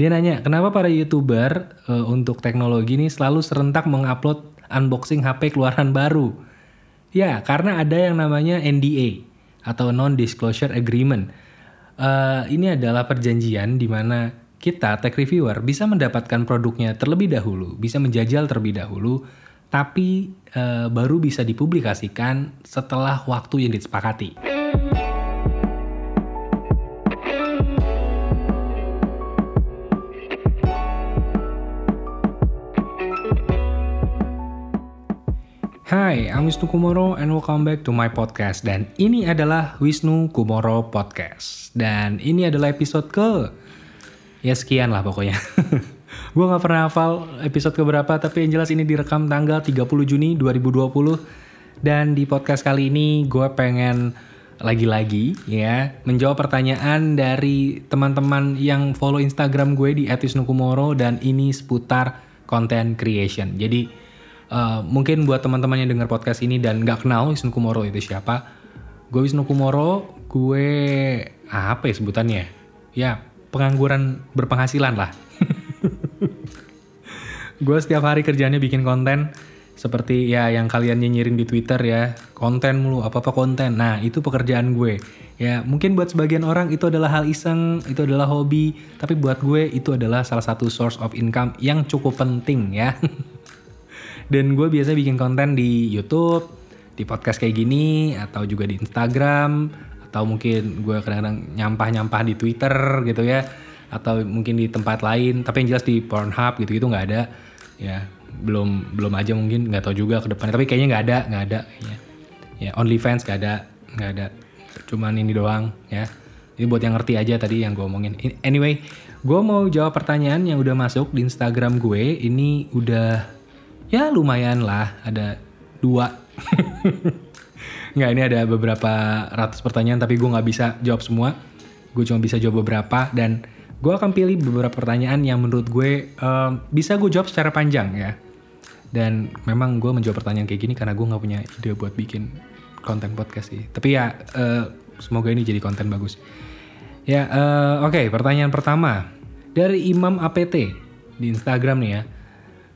Dia nanya, kenapa para youtuber uh, untuk teknologi ini selalu serentak mengupload unboxing HP keluaran baru? Ya, karena ada yang namanya NDA atau Non-Disclosure Agreement. Uh, ini adalah perjanjian di mana kita, tech reviewer, bisa mendapatkan produknya terlebih dahulu, bisa menjajal terlebih dahulu, tapi uh, baru bisa dipublikasikan setelah waktu yang disepakati. Hai, I'm Wisnu Kumoro and welcome back to my podcast. Dan ini adalah Wisnu Kumoro Podcast. Dan ini adalah episode ke... Ya sekian lah pokoknya. gue gak pernah hafal episode keberapa, tapi yang jelas ini direkam tanggal 30 Juni 2020. Dan di podcast kali ini gue pengen lagi-lagi ya menjawab pertanyaan dari teman-teman yang follow Instagram gue di @wisnukumoro dan ini seputar content creation. Jadi Uh, mungkin buat teman-teman yang dengar podcast ini dan nggak kenal Wisnu Kumoro itu siapa, gue Wisnu Kumoro, gue apa ya sebutannya? Ya pengangguran berpenghasilan lah. gue setiap hari kerjanya bikin konten seperti ya yang kalian nyinyirin di Twitter ya, konten mulu, apa-apa konten. Nah, itu pekerjaan gue. Ya, mungkin buat sebagian orang itu adalah hal iseng, itu adalah hobi, tapi buat gue itu adalah salah satu source of income yang cukup penting ya. Dan gue biasa bikin konten di YouTube, di podcast kayak gini, atau juga di Instagram, atau mungkin gue kadang-kadang nyampah-nyampah di Twitter gitu ya, atau mungkin di tempat lain. Tapi yang jelas di Pornhub gitu-gitu nggak ada. Ya belum belum aja mungkin nggak tahu juga ke depannya. Tapi kayaknya nggak ada, nggak ada. Ya, ya OnlyFans nggak ada, nggak ada. Cuman ini doang ya. Ini buat yang ngerti aja tadi yang gue omongin. Anyway, gue mau jawab pertanyaan yang udah masuk di Instagram gue. Ini udah ya lumayan lah. Ada dua. Nggak ini ada beberapa ratus pertanyaan tapi gue nggak bisa jawab semua. Gue cuma bisa jawab beberapa dan gue akan pilih beberapa pertanyaan yang menurut gue um, bisa gue jawab secara panjang ya. Dan memang gue menjawab pertanyaan kayak gini karena gue nggak punya ide buat bikin konten podcast sih. Tapi ya uh, semoga ini jadi konten bagus. Ya uh, oke okay, pertanyaan pertama. Dari Imam APT di Instagram nih ya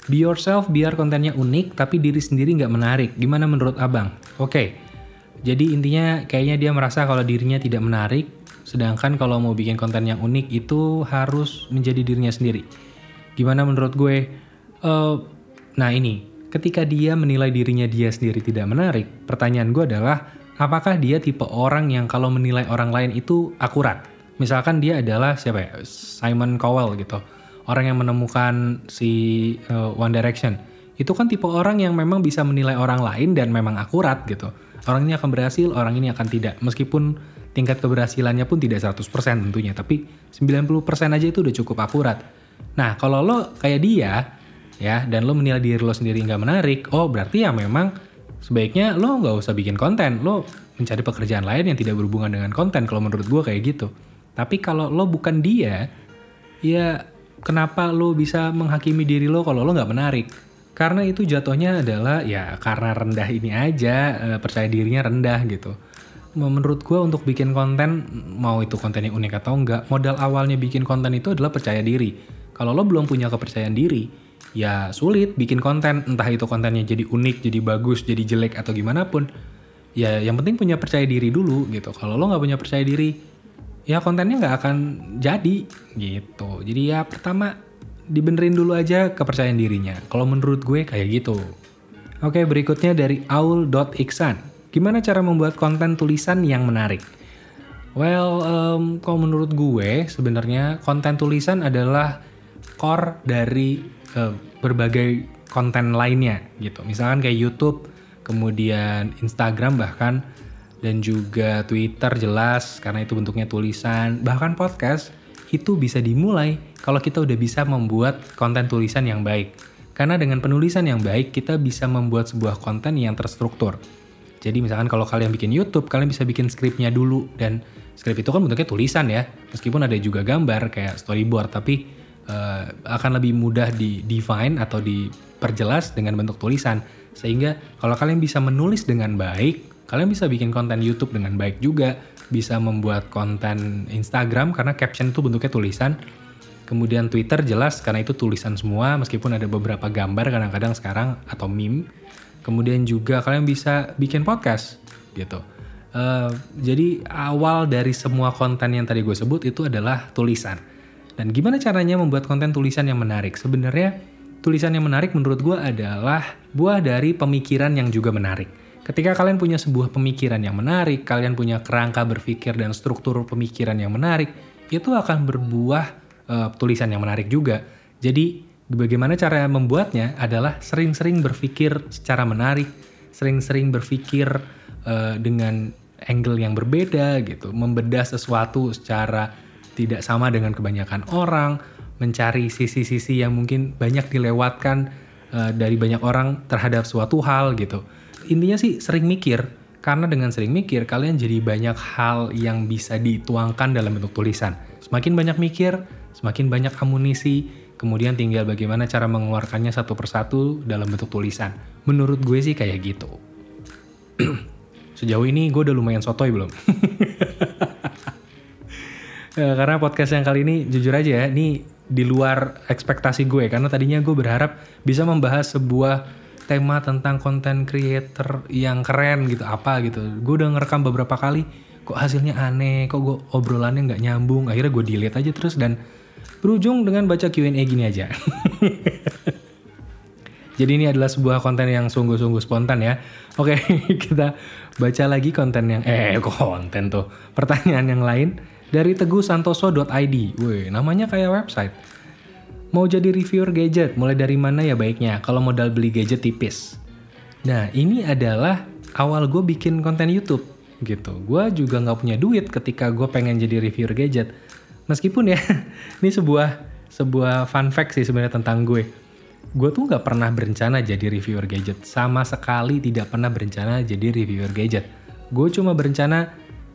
Be yourself biar kontennya unik tapi diri sendiri nggak menarik. Gimana menurut abang? Oke, okay. jadi intinya kayaknya dia merasa kalau dirinya tidak menarik, sedangkan kalau mau bikin konten yang unik itu harus menjadi dirinya sendiri. Gimana menurut gue? Uh, nah ini, ketika dia menilai dirinya dia sendiri tidak menarik, pertanyaan gue adalah apakah dia tipe orang yang kalau menilai orang lain itu akurat? Misalkan dia adalah siapa ya? Simon Cowell gitu orang yang menemukan si uh, One Direction itu kan tipe orang yang memang bisa menilai orang lain dan memang akurat gitu. Orang ini akan berhasil, orang ini akan tidak. Meskipun tingkat keberhasilannya pun tidak 100% tentunya, tapi 90% aja itu udah cukup akurat. Nah, kalau lo kayak dia, ya, dan lo menilai diri lo sendiri nggak menarik, oh berarti ya memang sebaiknya lo nggak usah bikin konten, lo mencari pekerjaan lain yang tidak berhubungan dengan konten, kalau menurut gue kayak gitu. Tapi kalau lo bukan dia, ya kenapa lo bisa menghakimi diri lo kalau lo nggak menarik? Karena itu jatuhnya adalah ya karena rendah ini aja, eh, percaya dirinya rendah gitu. Menurut gue untuk bikin konten, mau itu kontennya unik atau enggak, modal awalnya bikin konten itu adalah percaya diri. Kalau lo belum punya kepercayaan diri, ya sulit bikin konten, entah itu kontennya jadi unik, jadi bagus, jadi jelek atau gimana pun. Ya yang penting punya percaya diri dulu gitu. Kalau lo nggak punya percaya diri, ya kontennya nggak akan jadi gitu. Jadi ya pertama dibenerin dulu aja kepercayaan dirinya. Kalau menurut gue kayak gitu. Oke berikutnya dari aul.iksan. Gimana cara membuat konten tulisan yang menarik? Well, um, kalau menurut gue sebenarnya konten tulisan adalah core dari uh, berbagai konten lainnya gitu. Misalkan kayak YouTube, kemudian Instagram bahkan dan juga Twitter jelas karena itu bentuknya tulisan, bahkan podcast itu bisa dimulai kalau kita udah bisa membuat konten tulisan yang baik. Karena dengan penulisan yang baik kita bisa membuat sebuah konten yang terstruktur. Jadi misalkan kalau kalian bikin YouTube, kalian bisa bikin skripnya dulu dan skrip itu kan bentuknya tulisan ya. Meskipun ada juga gambar kayak storyboard, tapi uh, akan lebih mudah di define atau diperjelas dengan bentuk tulisan. Sehingga kalau kalian bisa menulis dengan baik, Kalian bisa bikin konten YouTube dengan baik juga, bisa membuat konten Instagram karena caption itu bentuknya tulisan. Kemudian Twitter jelas karena itu tulisan semua meskipun ada beberapa gambar kadang-kadang sekarang atau meme. Kemudian juga kalian bisa bikin podcast gitu. Uh, jadi awal dari semua konten yang tadi gue sebut itu adalah tulisan. Dan gimana caranya membuat konten tulisan yang menarik? Sebenarnya tulisan yang menarik menurut gue adalah buah dari pemikiran yang juga menarik. Ketika kalian punya sebuah pemikiran yang menarik, kalian punya kerangka berpikir dan struktur pemikiran yang menarik, itu akan berbuah uh, tulisan yang menarik juga. Jadi bagaimana cara membuatnya adalah sering-sering berpikir secara menarik, sering-sering berpikir uh, dengan angle yang berbeda gitu, membedah sesuatu secara tidak sama dengan kebanyakan orang, mencari sisi-sisi yang mungkin banyak dilewatkan uh, dari banyak orang terhadap suatu hal gitu. Intinya sih sering mikir, karena dengan sering mikir kalian jadi banyak hal yang bisa dituangkan dalam bentuk tulisan. Semakin banyak mikir, semakin banyak amunisi, kemudian tinggal bagaimana cara mengeluarkannya satu persatu dalam bentuk tulisan. Menurut gue sih kayak gitu. Sejauh ini gue udah lumayan sotoy belum? ya, karena podcast yang kali ini jujur aja ya, ini di luar ekspektasi gue karena tadinya gue berharap bisa membahas sebuah tema tentang konten creator yang keren gitu apa gitu. Gue udah ngerekam beberapa kali, kok hasilnya aneh, kok gue obrolannya nggak nyambung. Akhirnya gue delete aja terus dan berujung dengan baca Q&A gini aja. Jadi ini adalah sebuah konten yang sungguh-sungguh spontan ya. Oke, kita baca lagi konten yang eh konten tuh. Pertanyaan yang lain dari teguhsantoso.id. Wih, namanya kayak website. Mau jadi reviewer gadget, mulai dari mana ya baiknya? Kalau modal beli gadget tipis? Nah, ini adalah awal gue bikin konten YouTube gitu. Gue juga nggak punya duit ketika gue pengen jadi reviewer gadget. Meskipun ya ini sebuah sebuah fun fact sih sebenarnya tentang gue. Gue tuh nggak pernah berencana jadi reviewer gadget. Sama sekali tidak pernah berencana jadi reviewer gadget. Gue cuma berencana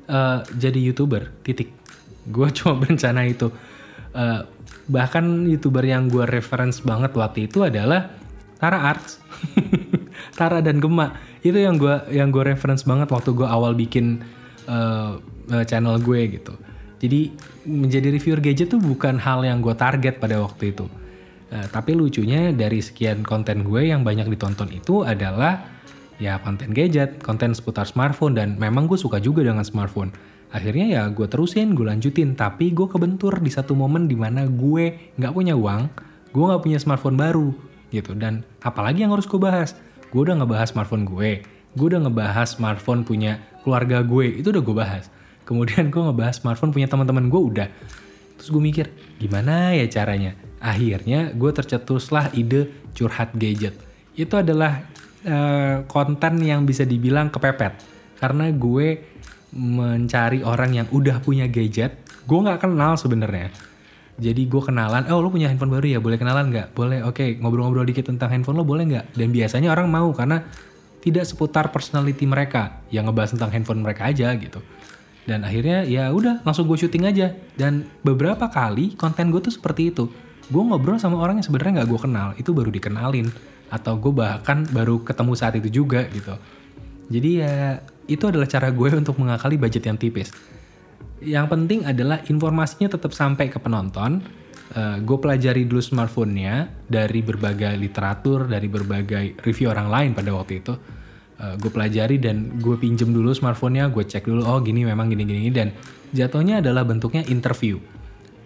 uh, jadi youtuber titik. Gue cuma berencana itu uh, bahkan youtuber yang gue reference banget waktu itu adalah Tara Arts Tara dan Gema itu yang gue yang gue reference banget waktu gue awal bikin uh, channel gue gitu jadi menjadi reviewer gadget tuh bukan hal yang gue target pada waktu itu. Uh, tapi lucunya dari sekian konten gue yang banyak ditonton itu adalah ya konten gadget, konten seputar smartphone dan memang gue suka juga dengan smartphone. Akhirnya ya gue terusin, gue lanjutin, tapi gue kebentur di satu momen di mana gue nggak punya uang, gue nggak punya smartphone baru gitu. Dan apalagi yang harus gue bahas? Gue udah ngebahas smartphone gue, gue udah ngebahas smartphone punya keluarga gue, itu udah gue bahas. Kemudian gue ngebahas smartphone punya teman-teman gue udah. Terus gue mikir gimana ya caranya? Akhirnya gue tercetuslah ide curhat gadget. Itu adalah uh, konten yang bisa dibilang kepepet. Karena gue mencari orang yang udah punya gadget gue nggak kenal sebenarnya. Jadi gue kenalan oh lo punya handphone baru ya? Boleh kenalan nggak? Boleh oke okay, ngobrol-ngobrol dikit tentang handphone lo boleh nggak? Dan biasanya orang mau karena tidak seputar personality mereka yang ngebahas tentang handphone mereka aja gitu. Dan akhirnya ya udah langsung gue syuting aja. Dan beberapa kali konten gue tuh seperti itu. Gue ngobrol sama orang yang sebenarnya nggak gue kenal itu baru dikenalin. Atau gue bahkan baru ketemu saat itu juga gitu jadi ya itu adalah cara gue untuk mengakali budget yang tipis. Yang penting adalah informasinya tetap sampai ke penonton. Uh, gue pelajari dulu smartphone-nya dari berbagai literatur dari berbagai review orang lain pada waktu itu. Uh, gue pelajari dan gue pinjem dulu smartphone-nya, gue cek dulu, oh gini memang gini-gini dan jatuhnya adalah bentuknya interview.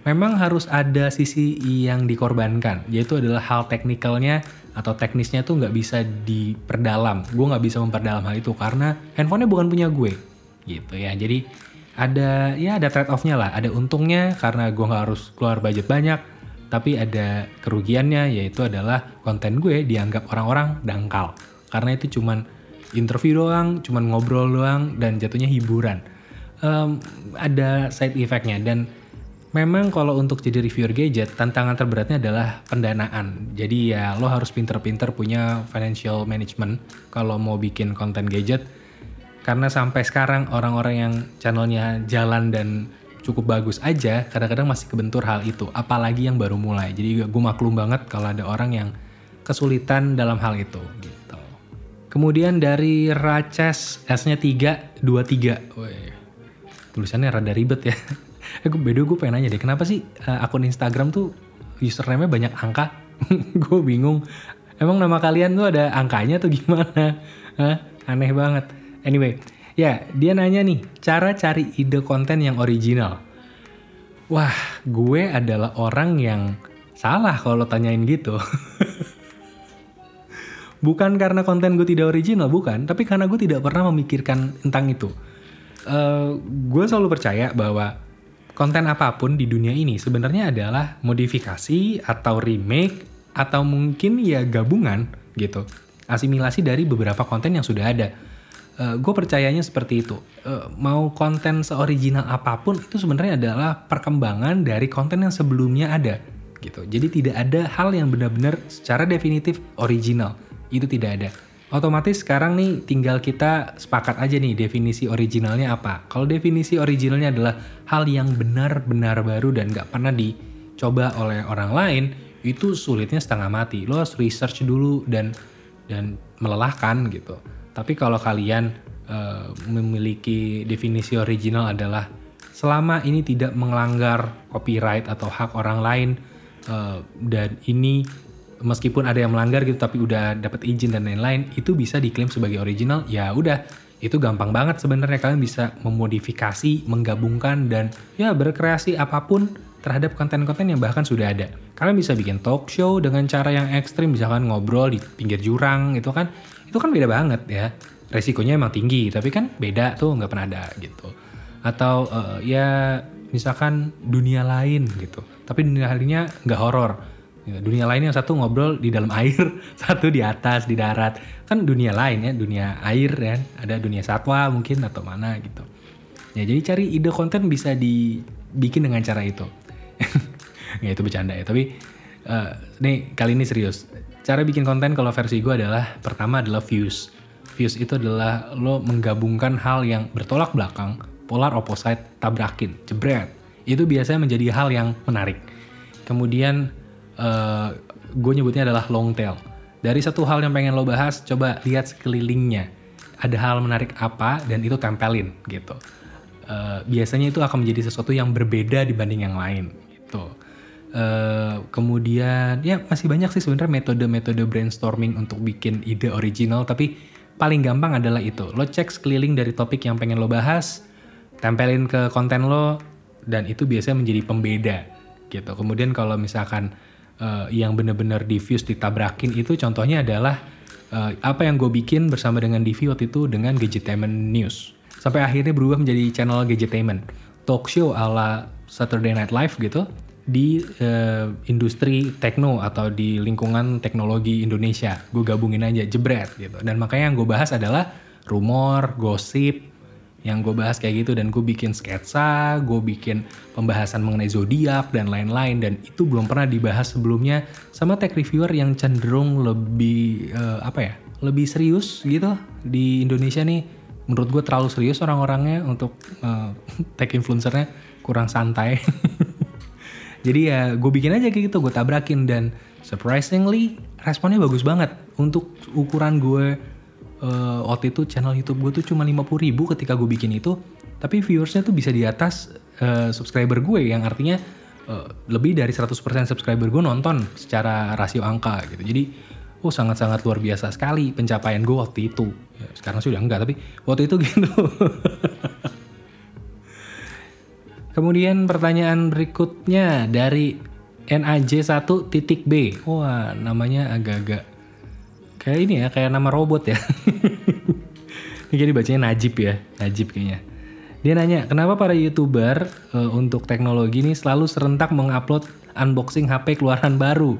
Memang harus ada sisi yang dikorbankan, yaitu adalah hal teknikalnya atau teknisnya tuh nggak bisa diperdalam. Gue nggak bisa memperdalam hal itu karena handphonenya bukan punya gue, gitu ya. Jadi ada ya ada trade off-nya lah, ada untungnya karena gue nggak harus keluar budget banyak, tapi ada kerugiannya yaitu adalah konten gue dianggap orang-orang dangkal karena itu cuman interview doang, cuman ngobrol doang dan jatuhnya hiburan. Um, ada side effectnya dan memang kalau untuk jadi reviewer gadget tantangan terberatnya adalah pendanaan. Jadi ya lo harus pinter-pinter punya financial management kalau mau bikin konten gadget. Karena sampai sekarang orang-orang yang channelnya jalan dan cukup bagus aja kadang-kadang masih kebentur hal itu. Apalagi yang baru mulai. Jadi gue maklum banget kalau ada orang yang kesulitan dalam hal itu. Gitu. Kemudian dari Races S-nya 3, 23. Wih, tulisannya rada ribet ya. eh beda gue pengen nanya deh kenapa sih uh, akun Instagram tuh username-nya banyak angka? Gue bingung. Emang nama kalian tuh ada angkanya tuh gimana? Hah? aneh banget. Anyway ya dia nanya nih cara cari ide konten yang original. Wah gue adalah orang yang salah kalau tanyain gitu. Bukan karena konten gue tidak original bukan tapi karena gue tidak pernah memikirkan tentang itu. Uh, gue selalu percaya bahwa konten apa pun di dunia ini sebenarnya adalah modifikasi atau remake atau mungkin ya gabungan gitu. Asimilasi dari beberapa konten yang sudah ada. Uh, gue percayanya seperti itu. Uh, mau konten seoriginal apa pun itu sebenarnya adalah perkembangan dari konten yang sebelumnya ada gitu. Jadi tidak ada hal yang benar-benar secara definitif original. Itu tidak ada. Otomatis sekarang nih tinggal kita sepakat aja nih definisi originalnya apa. Kalau definisi originalnya adalah hal yang benar-benar baru dan gak pernah dicoba oleh orang lain, itu sulitnya setengah mati. Lo harus research dulu dan dan melelahkan gitu. Tapi kalau kalian uh, memiliki definisi original adalah selama ini tidak melanggar copyright atau hak orang lain uh, dan ini meskipun ada yang melanggar gitu tapi udah dapat izin dan lain-lain itu bisa diklaim sebagai original ya udah. Itu gampang banget sebenarnya kalian bisa memodifikasi menggabungkan dan ya berkreasi apa pun terhadap konten-konten yang bahkan sudah ada. Kalian bisa bikin talk show dengan cara yang ekstrim misalkan ngobrol di pinggir jurang itu kan itu kan beda banget ya. Resikonya emang tinggi tapi kan beda tuh nggak pernah ada gitu. Atau uh, ya misalkan dunia lain gitu. Tapi dunia lainnya nggak horor dunia lain yang satu ngobrol di dalam air, satu di atas, di darat. Kan dunia lain ya, dunia air ya. Ada dunia satwa mungkin atau mana gitu. Ya jadi cari ide konten bisa dibikin dengan cara itu. ya itu bercanda ya, tapi uh, nih kali ini serius. Cara bikin konten kalau versi gue adalah pertama adalah views. Views itu adalah lo menggabungkan hal yang bertolak belakang, polar opposite, tabrakin, jebret. Itu biasanya menjadi hal yang menarik. Kemudian uh, eh, gue nyebutnya adalah long tail. Dari satu hal yang pengen lo bahas, coba lihat sekelilingnya. Ada hal menarik apa dan itu tempelin gitu. Uh, biasanya itu akan menjadi sesuatu yang berbeda dibanding yang lain gitu. Uh, kemudian ya masih banyak sih sebenarnya metode-metode brainstorming untuk bikin ide original tapi paling gampang adalah itu. Lo cek sekeliling dari topik yang pengen lo bahas, tempelin ke konten lo dan itu biasanya menjadi pembeda gitu. Kemudian kalau misalkan uh, yang benar-benar diffuse ditabrakin itu contohnya adalah uh, apa yang gue bikin bersama dengan Divi waktu itu dengan Gadgetainment News. Sampai akhirnya berubah menjadi channel Gadgetainment. Talk show ala Saturday Night Live gitu di uh, industri tekno atau di lingkungan teknologi Indonesia. Gue gabungin aja jebret gitu. Dan makanya yang gue bahas adalah rumor, gosip, yang gue bahas kayak gitu dan gue bikin sketsa, gue bikin pembahasan mengenai zodiak dan lain-lain dan itu belum pernah dibahas sebelumnya sama tech reviewer yang cenderung lebih uh, apa ya, lebih serius gitu di Indonesia nih. Menurut gue terlalu serius orang-orangnya untuk uh, tech influencernya kurang santai. Jadi ya gue bikin aja kayak gitu, gue tabrakin dan surprisingly responnya bagus banget untuk ukuran gue uh, waktu itu channel YouTube gue tuh cuma 50 ribu ketika gue bikin itu. Tapi viewersnya tuh bisa di atas uh, subscriber gue yang artinya uh, lebih dari 100% subscriber gue nonton secara rasio angka gitu. Jadi oh sangat-sangat luar biasa sekali pencapaian gue waktu itu. Ya, sekarang sudah enggak tapi waktu itu gitu. Kemudian pertanyaan berikutnya dari NAJ1 titik B. Wah namanya agak-agak Kayak ini ya, kayak nama robot ya. ini jadi bacanya Najib ya, Najib kayaknya. Dia nanya, kenapa para youtuber uh, untuk teknologi ini selalu serentak mengupload unboxing HP keluaran baru?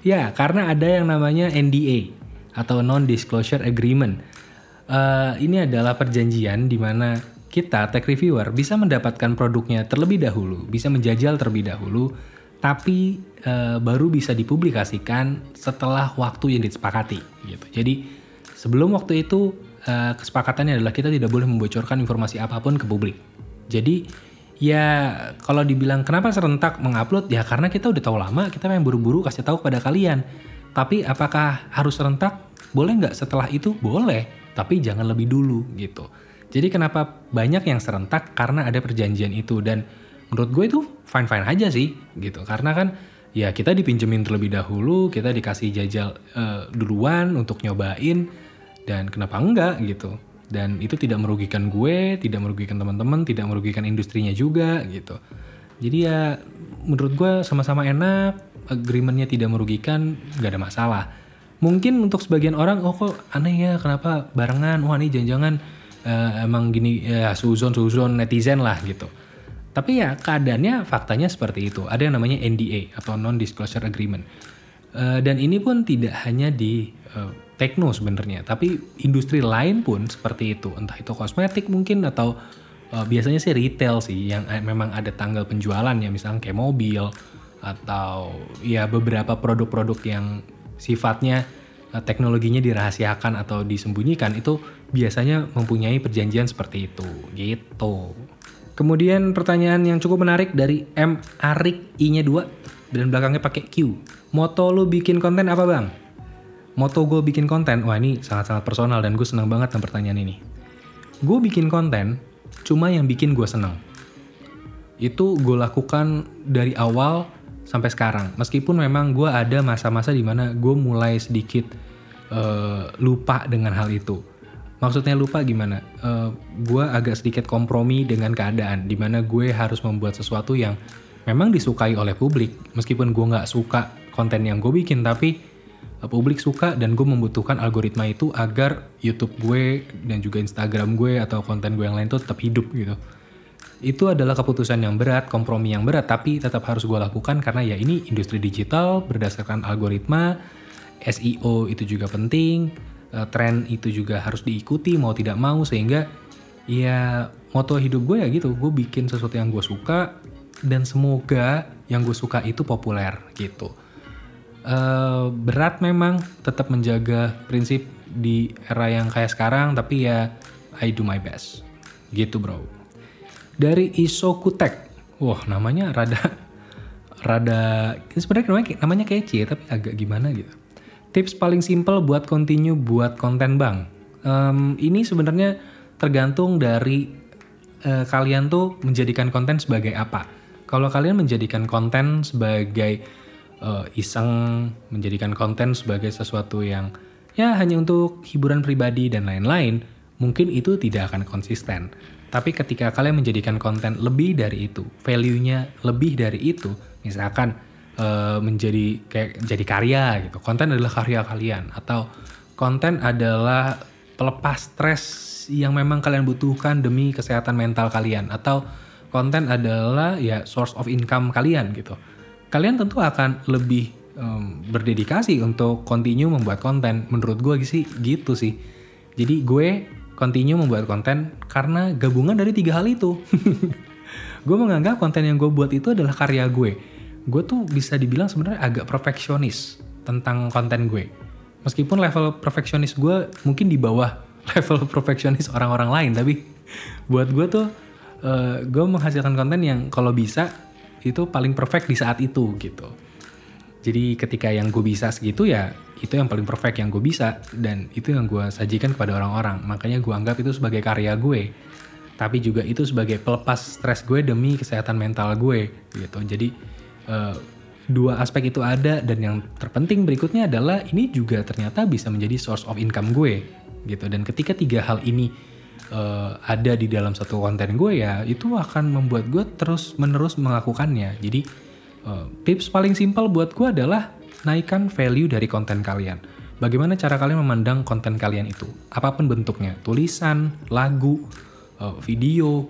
Ya, karena ada yang namanya NDA atau Non-Disclosure Agreement. Uh, ini adalah perjanjian di mana kita, tech reviewer, bisa mendapatkan produknya terlebih dahulu, bisa menjajal terlebih dahulu, tapi e, baru bisa dipublikasikan setelah waktu yang disepakati gitu. Jadi sebelum waktu itu e, kesepakatannya adalah kita tidak boleh membocorkan informasi apa pun ke publik. Jadi ya kalau dibilang kenapa serentak mengupload ya karena kita udah tahu lama kita yang buru-buru kasih tahu kepada kalian. Tapi apakah harus serentak? Boleh nggak setelah itu? Boleh, tapi jangan lebih dulu gitu. Jadi kenapa banyak yang serentak karena ada perjanjian itu dan menurut gue itu fine fine aja sih gitu. Karena kan ya kita dipinjemin terlebih dahulu kita dikasih jajal uh, duluan untuk nyobain dan kenapa enggak gitu. Dan itu tidak merugikan gue tidak merugikan teman-teman tidak merugikan industrinya juga gitu. Jadi ya menurut gue sama-sama enak agreementnya tidak merugikan nggak ada masalah. Mungkin untuk sebagian orang oh kok aneh ya kenapa barengan? Wah ini jangan-jangan uh, emang gini ya suzon suzon netizen lah gitu tapi ya keadaannya faktanya seperti itu. Ada yang namanya NDA atau non disclosure agreement. Uh, dan ini pun tidak hanya di uh, tekno sebenarnya, tapi industri lain pun seperti itu. Entah itu kosmetik mungkin atau uh, biasanya sih retail sih yang memang ada tanggal penjualan ya, misalnya kayak mobil atau ya beberapa produk-produk yang sifatnya uh, teknologinya dirahasiakan atau disembunyikan itu biasanya mempunyai perjanjian seperti itu gitu. Kemudian pertanyaan yang cukup menarik dari M Arik I-nya 2 dan belakangnya pakai Q. Moto lu bikin konten apa bang? Moto gue bikin konten, wah ini sangat-sangat personal dan gue senang banget dengan pertanyaan ini. Gue bikin konten cuma yang bikin gue senang. Itu gue lakukan dari awal sampai sekarang. Meskipun memang gue ada masa-masa di mana gue mulai sedikit uh, lupa dengan hal itu Maksudnya lupa gimana? Uh, eh, gue agak sedikit kompromi dengan keadaan, di mana gue harus membuat sesuatu yang memang disukai oleh publik, meskipun gue nggak suka konten yang gue bikin, tapi uh, publik suka dan gue membutuhkan algoritma itu agar YouTube gue dan juga Instagram gue atau konten gue yang lain tuh tetap hidup gitu. Itu adalah keputusan yang berat, kompromi yang berat, tapi tetap harus gue lakukan karena ya ini industri digital berdasarkan algoritma, SEO itu juga penting, uh, tren itu juga harus diikuti mau tidak mau sehingga ya moto hidup gue ya gitu. Gue bikin sesuatu yang gue suka dan semoga yang gue suka itu populer gitu. Uh, berat memang tetap menjaga prinsip di era yang kayak sekarang tapi ya I do my best. Gitu bro. Dari Isokutek wah namanya rada rada sebenarnya namanya, namanya kece tapi agak gimana gitu tips paling simple buat continue buat konten bang? Um, ini sebenarnya tergantung dari uh, kalian tuh menjadikan konten sebagai apa. Kalau kalian menjadikan konten sebagai uh, iseng, menjadikan konten sebagai sesuatu yang ya hanya untuk hiburan pribadi dan lain-lain, mungkin itu tidak akan konsisten. Tapi ketika kalian menjadikan konten lebih dari itu, value-nya lebih dari itu, misalkan uh, menjadi kayak jadi karya gitu. Konten adalah karya kalian atau konten adalah pelepas stres yang memang kalian butuhkan demi kesehatan mental kalian atau konten adalah ya source of income kalian gitu. Kalian tentu akan lebih um, berdedikasi untuk continue membuat konten. Menurut gue sih gitu sih. Jadi gue continue membuat konten karena gabungan dari tiga hal itu. gue menganggap konten yang gue buat itu adalah karya gue gue tuh bisa dibilang sebenarnya agak perfeksionis tentang konten gue. Meskipun level perfeksionis gue mungkin di bawah level perfeksionis orang-orang lain, tapi buat gue tuh uh, gue menghasilkan konten yang kalau bisa itu paling perfect di saat itu gitu. Jadi ketika yang gue bisa segitu ya itu yang paling perfect yang gue bisa dan itu yang gue sajikan kepada orang-orang. Makanya gue anggap itu sebagai karya gue. Tapi juga itu sebagai pelepas stres gue demi kesehatan mental gue gitu. Jadi uh, dua aspek itu ada dan yang terpenting berikutnya adalah ini juga ternyata bisa menjadi source of income gue gitu. Dan ketika tiga hal ini uh, ada di dalam satu konten gue ya itu akan membuat gue terus menerus melakukannya. Jadi uh, tips paling simpel buat gue adalah naikkan value dari konten kalian. Bagaimana cara kalian memandang konten kalian itu? Apa pun bentuknya. Tulisan lagu video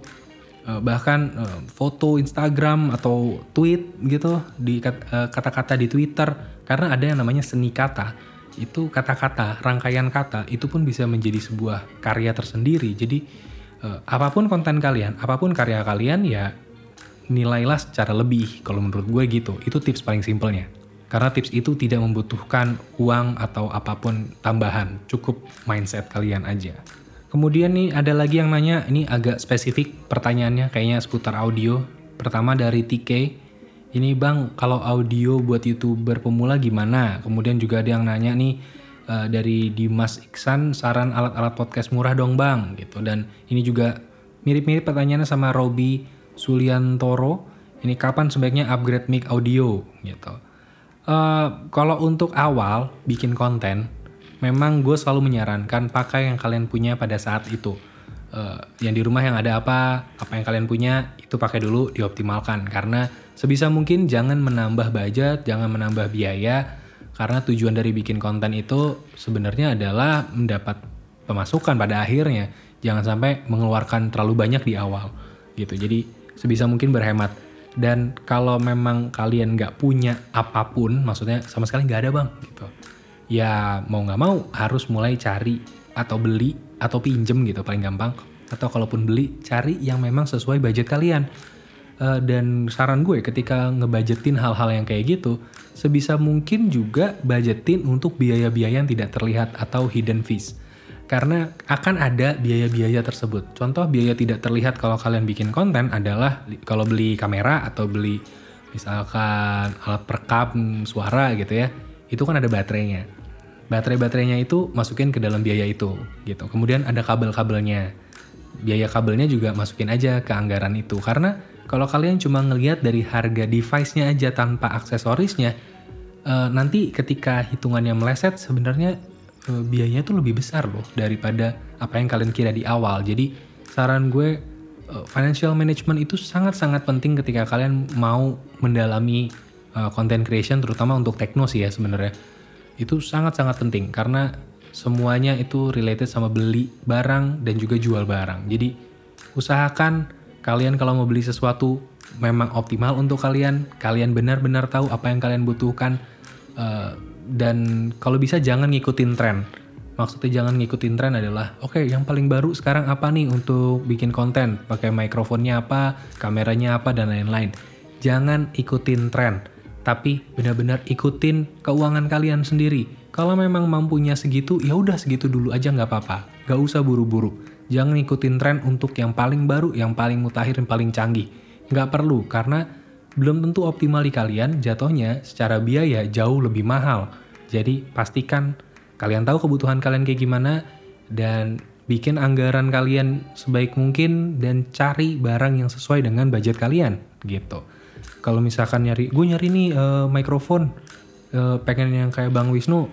Eh, bahkan uh, foto Instagram atau tweet gitu di eh, kata-kata di Twitter karena ada yang namanya seni kata. Itu kata-kata rangkaian kata itu pun bisa menjadi sebuah karya tersendiri. Jadi uh, apa pun konten kalian apa pun karya kalian ya nilailah secara lebih kalau menurut gue gitu. Itu tips paling simpelnya. Karena tips itu tidak membutuhkan uang atau apa pun tambahan. Cukup mindset kalian aja Kemudian nih ada lagi yang nanya, ini agak spesifik pertanyaannya kayaknya seputar audio. Pertama dari TK, ini bang kalau audio buat youtuber pemula gimana? Kemudian juga ada yang nanya nih uh, dari Dimas Iksan, saran alat-alat podcast murah dong bang gitu. Dan ini juga mirip-mirip pertanyaannya sama Robi Suliantoro. Ini kapan sebaiknya upgrade mic audio gitu. Uh, kalau untuk awal bikin konten, memang gue selalu menyarankan pakai yang kalian punya pada saat itu. Uh, yang di rumah yang ada apa, apa yang kalian punya itu pakai dulu dioptimalkan karena sebisa mungkin jangan menambah budget, jangan menambah biaya karena tujuan dari bikin konten itu sebenarnya adalah mendapat pemasukan pada akhirnya. Jangan sampai mengeluarkan terlalu banyak di awal gitu. Jadi sebisa mungkin berhemat dan kalau memang kalian nggak punya apa pun maksudnya sama sekali nggak ada bang gitu ya mau nggak mau harus mulai cari atau beli atau pinjem gitu paling gampang atau kalaupun beli cari yang memang sesuai budget kalian uh, dan saran gue ketika ngebudgetin hal-hal yang kayak gitu sebisa mungkin juga budgetin untuk biaya-biaya yang tidak terlihat atau hidden fees karena akan ada biaya-biaya tersebut. Contoh biaya tidak terlihat kalau kalian bikin konten adalah kalau beli kamera atau beli misalkan alat perekam suara gitu ya, itu kan ada baterainya. Baterai-baterainya itu masukin ke dalam biaya itu gitu. Kemudian ada kabel-kabelnya. Biaya kabelnya juga masukin aja ke anggaran itu karena kalau kalian cuma ngelihat dari harga device-nya aja tanpa aksesorisnya, eh, nanti ketika hitungannya meleset sebenarnya uh, biayanya tuh lebih besar loh daripada apa yang kalian kira di awal. Jadi saran gue uh, financial management itu sangat-sangat penting ketika kalian mau mendalami uh, content creation terutama untuk tekno sih ya sebenarnya. Itu sangat-sangat penting karena semuanya itu related sama beli barang dan juga jual barang. Jadi usahakan kalian kalau mau beli sesuatu memang optimal untuk kalian, kalian benar-benar tahu apa yang kalian butuhkan. Uh, dan kalau bisa jangan ngikutin tren. Maksudnya jangan ngikutin tren adalah, oke okay, yang paling baru sekarang apa nih untuk bikin konten? Pakai mikrofonnya apa, kameranya apa, dan lain-lain. Jangan ikutin tren, tapi benar-benar ikutin keuangan kalian sendiri. Kalau memang mampunya segitu, ya udah segitu dulu aja nggak apa-apa. Gak usah buru-buru. Jangan ngikutin tren untuk yang paling baru, yang paling mutakhir, yang paling canggih. Nggak perlu, karena belum tentu optimal di kalian, jatuhnya secara biaya jauh lebih mahal. Jadi pastikan kalian tahu kebutuhan kalian kayak gimana dan bikin anggaran kalian sebaik mungkin dan cari barang yang sesuai dengan budget kalian gitu. Kalau misalkan nyari, gue nyari nih uh, mikrofon, uh, pengen yang kayak Bang Wisnu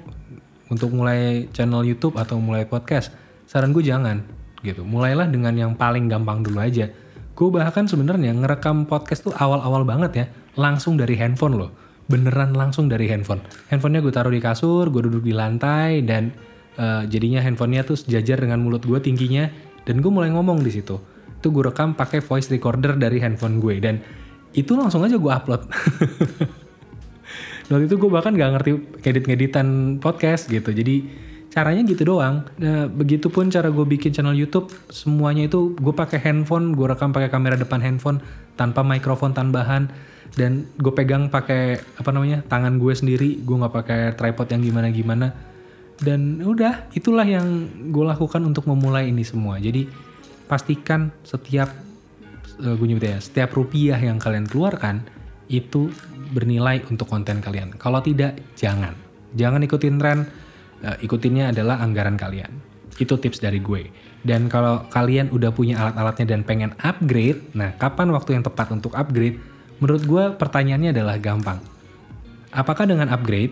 untuk mulai channel YouTube atau mulai podcast, saran gue jangan gitu. Mulailah dengan yang paling gampang dulu aja Gue bahkan sebenarnya ngerekam podcast tuh awal-awal banget ya, langsung dari handphone loh. Beneran langsung dari handphone. Handphonenya gue taruh di kasur, gue duduk di lantai, dan uh, jadinya handphonenya tuh sejajar dengan mulut gue tingginya, dan gue mulai ngomong di situ. Itu gue rekam pakai voice recorder dari handphone gue, dan itu langsung aja gue upload. Waktu itu gue bahkan gak ngerti ngedit-ngeditan podcast gitu, jadi caranya gitu doang. Nah, begitupun cara gue bikin channel YouTube, semuanya itu gue pakai handphone, gue rekam pakai kamera depan handphone tanpa mikrofon tambahan dan gue pegang pakai apa namanya tangan gue sendiri, gue nggak pakai tripod yang gimana gimana. Dan udah, itulah yang gue lakukan untuk memulai ini semua. Jadi pastikan setiap gue nyebut ya, setiap rupiah yang kalian keluarkan itu bernilai untuk konten kalian. Kalau tidak, jangan. Jangan ikutin tren uh, ikutinnya adalah anggaran kalian. Itu tips dari gue. Dan kalau kalian udah punya alat-alatnya dan pengen upgrade, nah kapan waktu yang tepat untuk upgrade? Menurut gue pertanyaannya adalah gampang. Apakah dengan upgrade,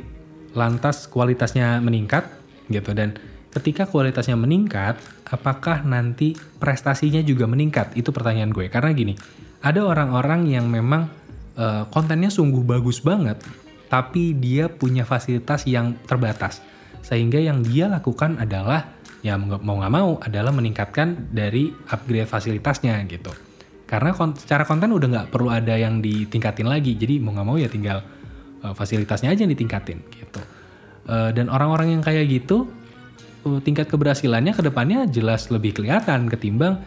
lantas kualitasnya meningkat? gitu Dan ketika kualitasnya meningkat, apakah nanti prestasinya juga meningkat? Itu pertanyaan gue. Karena gini, ada orang-orang yang memang uh, kontennya sungguh bagus banget, tapi dia punya fasilitas yang terbatas sehingga yang dia lakukan adalah ya mau nggak mau adalah meningkatkan dari upgrade fasilitasnya gitu. Karena kon secara konten udah nggak perlu ada yang ditingkatin lagi, jadi mau nggak mau ya tinggal uh, fasilitasnya aja yang ditingkatin gitu. Uh, dan orang-orang yang kayak gitu uh, tingkat keberhasilannya ke depannya jelas lebih kelihatan ketimbang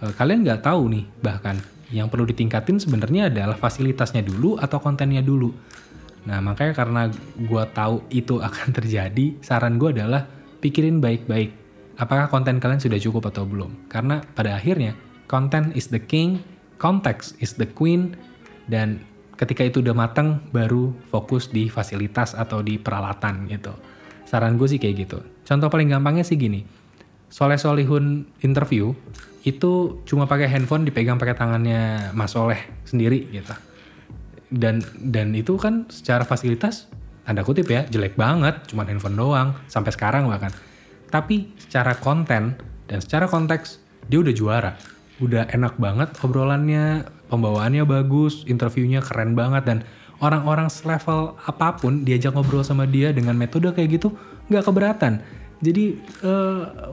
uh, kalian nggak tahu nih bahkan yang perlu ditingkatin sebenarnya adalah fasilitasnya dulu atau kontennya dulu. Nah makanya karena gue tahu itu akan terjadi, saran gue adalah pikirin baik-baik apakah konten kalian sudah cukup atau belum. Karena pada akhirnya konten is the king, context is the queen, dan ketika itu udah matang baru fokus di fasilitas atau di peralatan gitu. Saran gue sih kayak gitu. Contoh paling gampangnya sih gini, Soleh Solihun interview itu cuma pakai handphone dipegang pakai tangannya Mas Soleh sendiri gitu. Dan dan itu kan secara fasilitas tanda kutip ya jelek banget, cuma handphone doang sampai sekarang bahkan. Tapi secara konten dan secara konteks dia udah juara. Udah enak banget obrolannya, pembawaannya bagus, interviewnya keren banget dan orang-orang selevel apa pun diajak ngobrol sama dia dengan metode kayak gitu nggak keberatan. Jadi uh,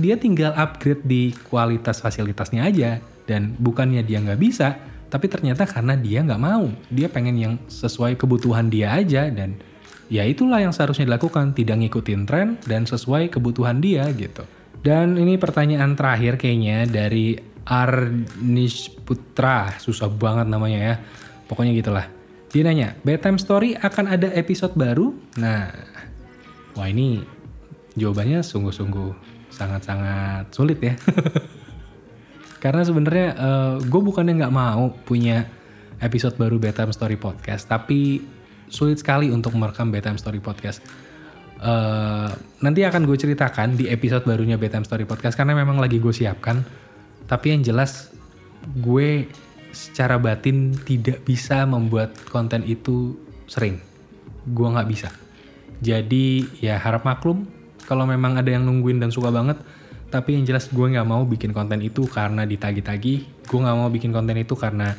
dia tinggal upgrade di kualitas fasilitasnya aja dan bukannya dia nggak bisa, tapi ternyata karena dia nggak mau, dia pengen yang sesuai kebutuhan dia aja dan ya itulah yang seharusnya dilakukan, tidak ngikutin tren dan sesuai kebutuhan dia gitu. Dan ini pertanyaan terakhir kayaknya dari Arnish Putra, susah banget namanya ya. Pokoknya gitulah. Dia nanya, Bedtime Story akan ada episode baru? Nah, wah ini jawabannya sungguh-sungguh sangat-sangat sulit ya. Karena sebenarnya uh, gue bukannya nggak mau punya episode baru Bedtime Story Podcast, tapi sulit sekali untuk merekam Bedtime Story Podcast uh, nanti akan gue ceritakan di episode barunya Bedtime Story Podcast karena memang lagi gue siapkan. Tapi yang jelas gue secara batin tidak bisa membuat konten itu sering. Gue nggak bisa. Jadi ya harap maklum kalau memang ada yang nungguin dan suka banget. Tapi yang jelas gue nggak mau bikin konten itu karena ditagi-tagi. Gue nggak mau bikin konten itu karena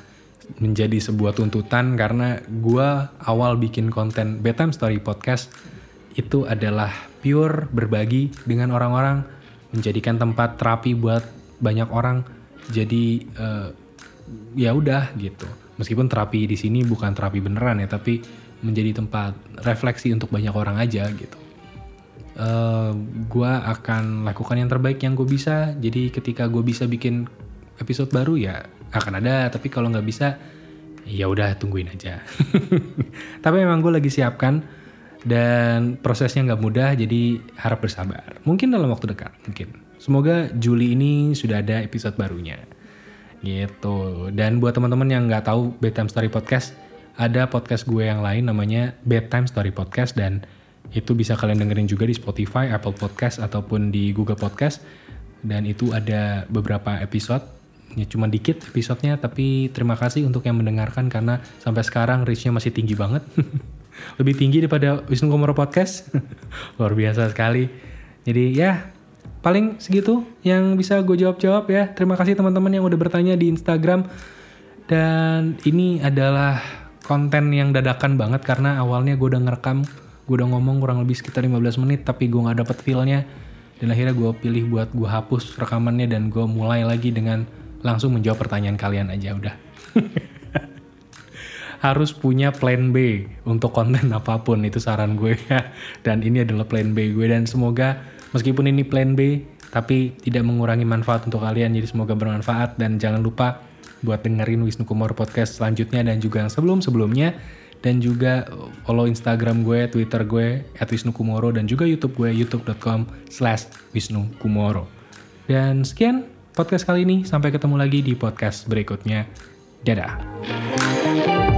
menjadi sebuah tuntutan karena gue awal bikin konten Bedtime Story Podcast itu adalah pure berbagi dengan orang-orang, menjadikan tempat terapi buat banyak orang. Jadi uh, ya udah gitu. Meskipun terapi di sini bukan terapi beneran ya, tapi menjadi tempat refleksi untuk banyak orang aja gitu. Uh, eh, gue akan lakukan yang terbaik yang gue bisa. Jadi ketika gue bisa bikin episode baru ya akan ada. Tapi kalau nggak bisa ya udah tungguin aja. tapi memang gue lagi siapkan dan prosesnya nggak mudah jadi harap bersabar mungkin dalam waktu dekat mungkin semoga Juli ini sudah ada episode barunya gitu dan buat teman-teman yang nggak tahu bedtime story podcast ada podcast gue yang lain namanya bedtime story podcast dan itu bisa kalian dengerin juga di Spotify, Apple Podcast ataupun di Google Podcast dan itu ada beberapa episode ya cuma dikit episodenya tapi terima kasih untuk yang mendengarkan karena sampai sekarang reachnya masih tinggi banget lebih tinggi daripada Wisnu Komoro Podcast. Luar biasa sekali. Jadi ya paling segitu yang bisa gue jawab-jawab ya. Terima kasih teman-teman yang udah bertanya di Instagram. Dan ini adalah konten yang dadakan banget karena awalnya gue udah ngerekam, gue udah ngomong kurang lebih sekitar 15 menit tapi gue gak dapet feelnya. Dan akhirnya gue pilih buat gue hapus rekamannya dan gue mulai lagi dengan langsung menjawab pertanyaan kalian aja udah. harus punya plan B untuk konten apa pun itu saran gue ya. Dan ini adalah plan B gue dan semoga meskipun ini plan B tapi tidak mengurangi manfaat untuk kalian jadi semoga bermanfaat dan jangan lupa buat dengerin Wisnu Kumar podcast selanjutnya dan juga yang sebelum-sebelumnya dan juga follow Instagram gue, Twitter gue @wisnukumoro dan juga YouTube gue youtube.com Wisnu Kumoro. Dan sekian podcast kali ini, sampai ketemu lagi di podcast berikutnya. Dadah.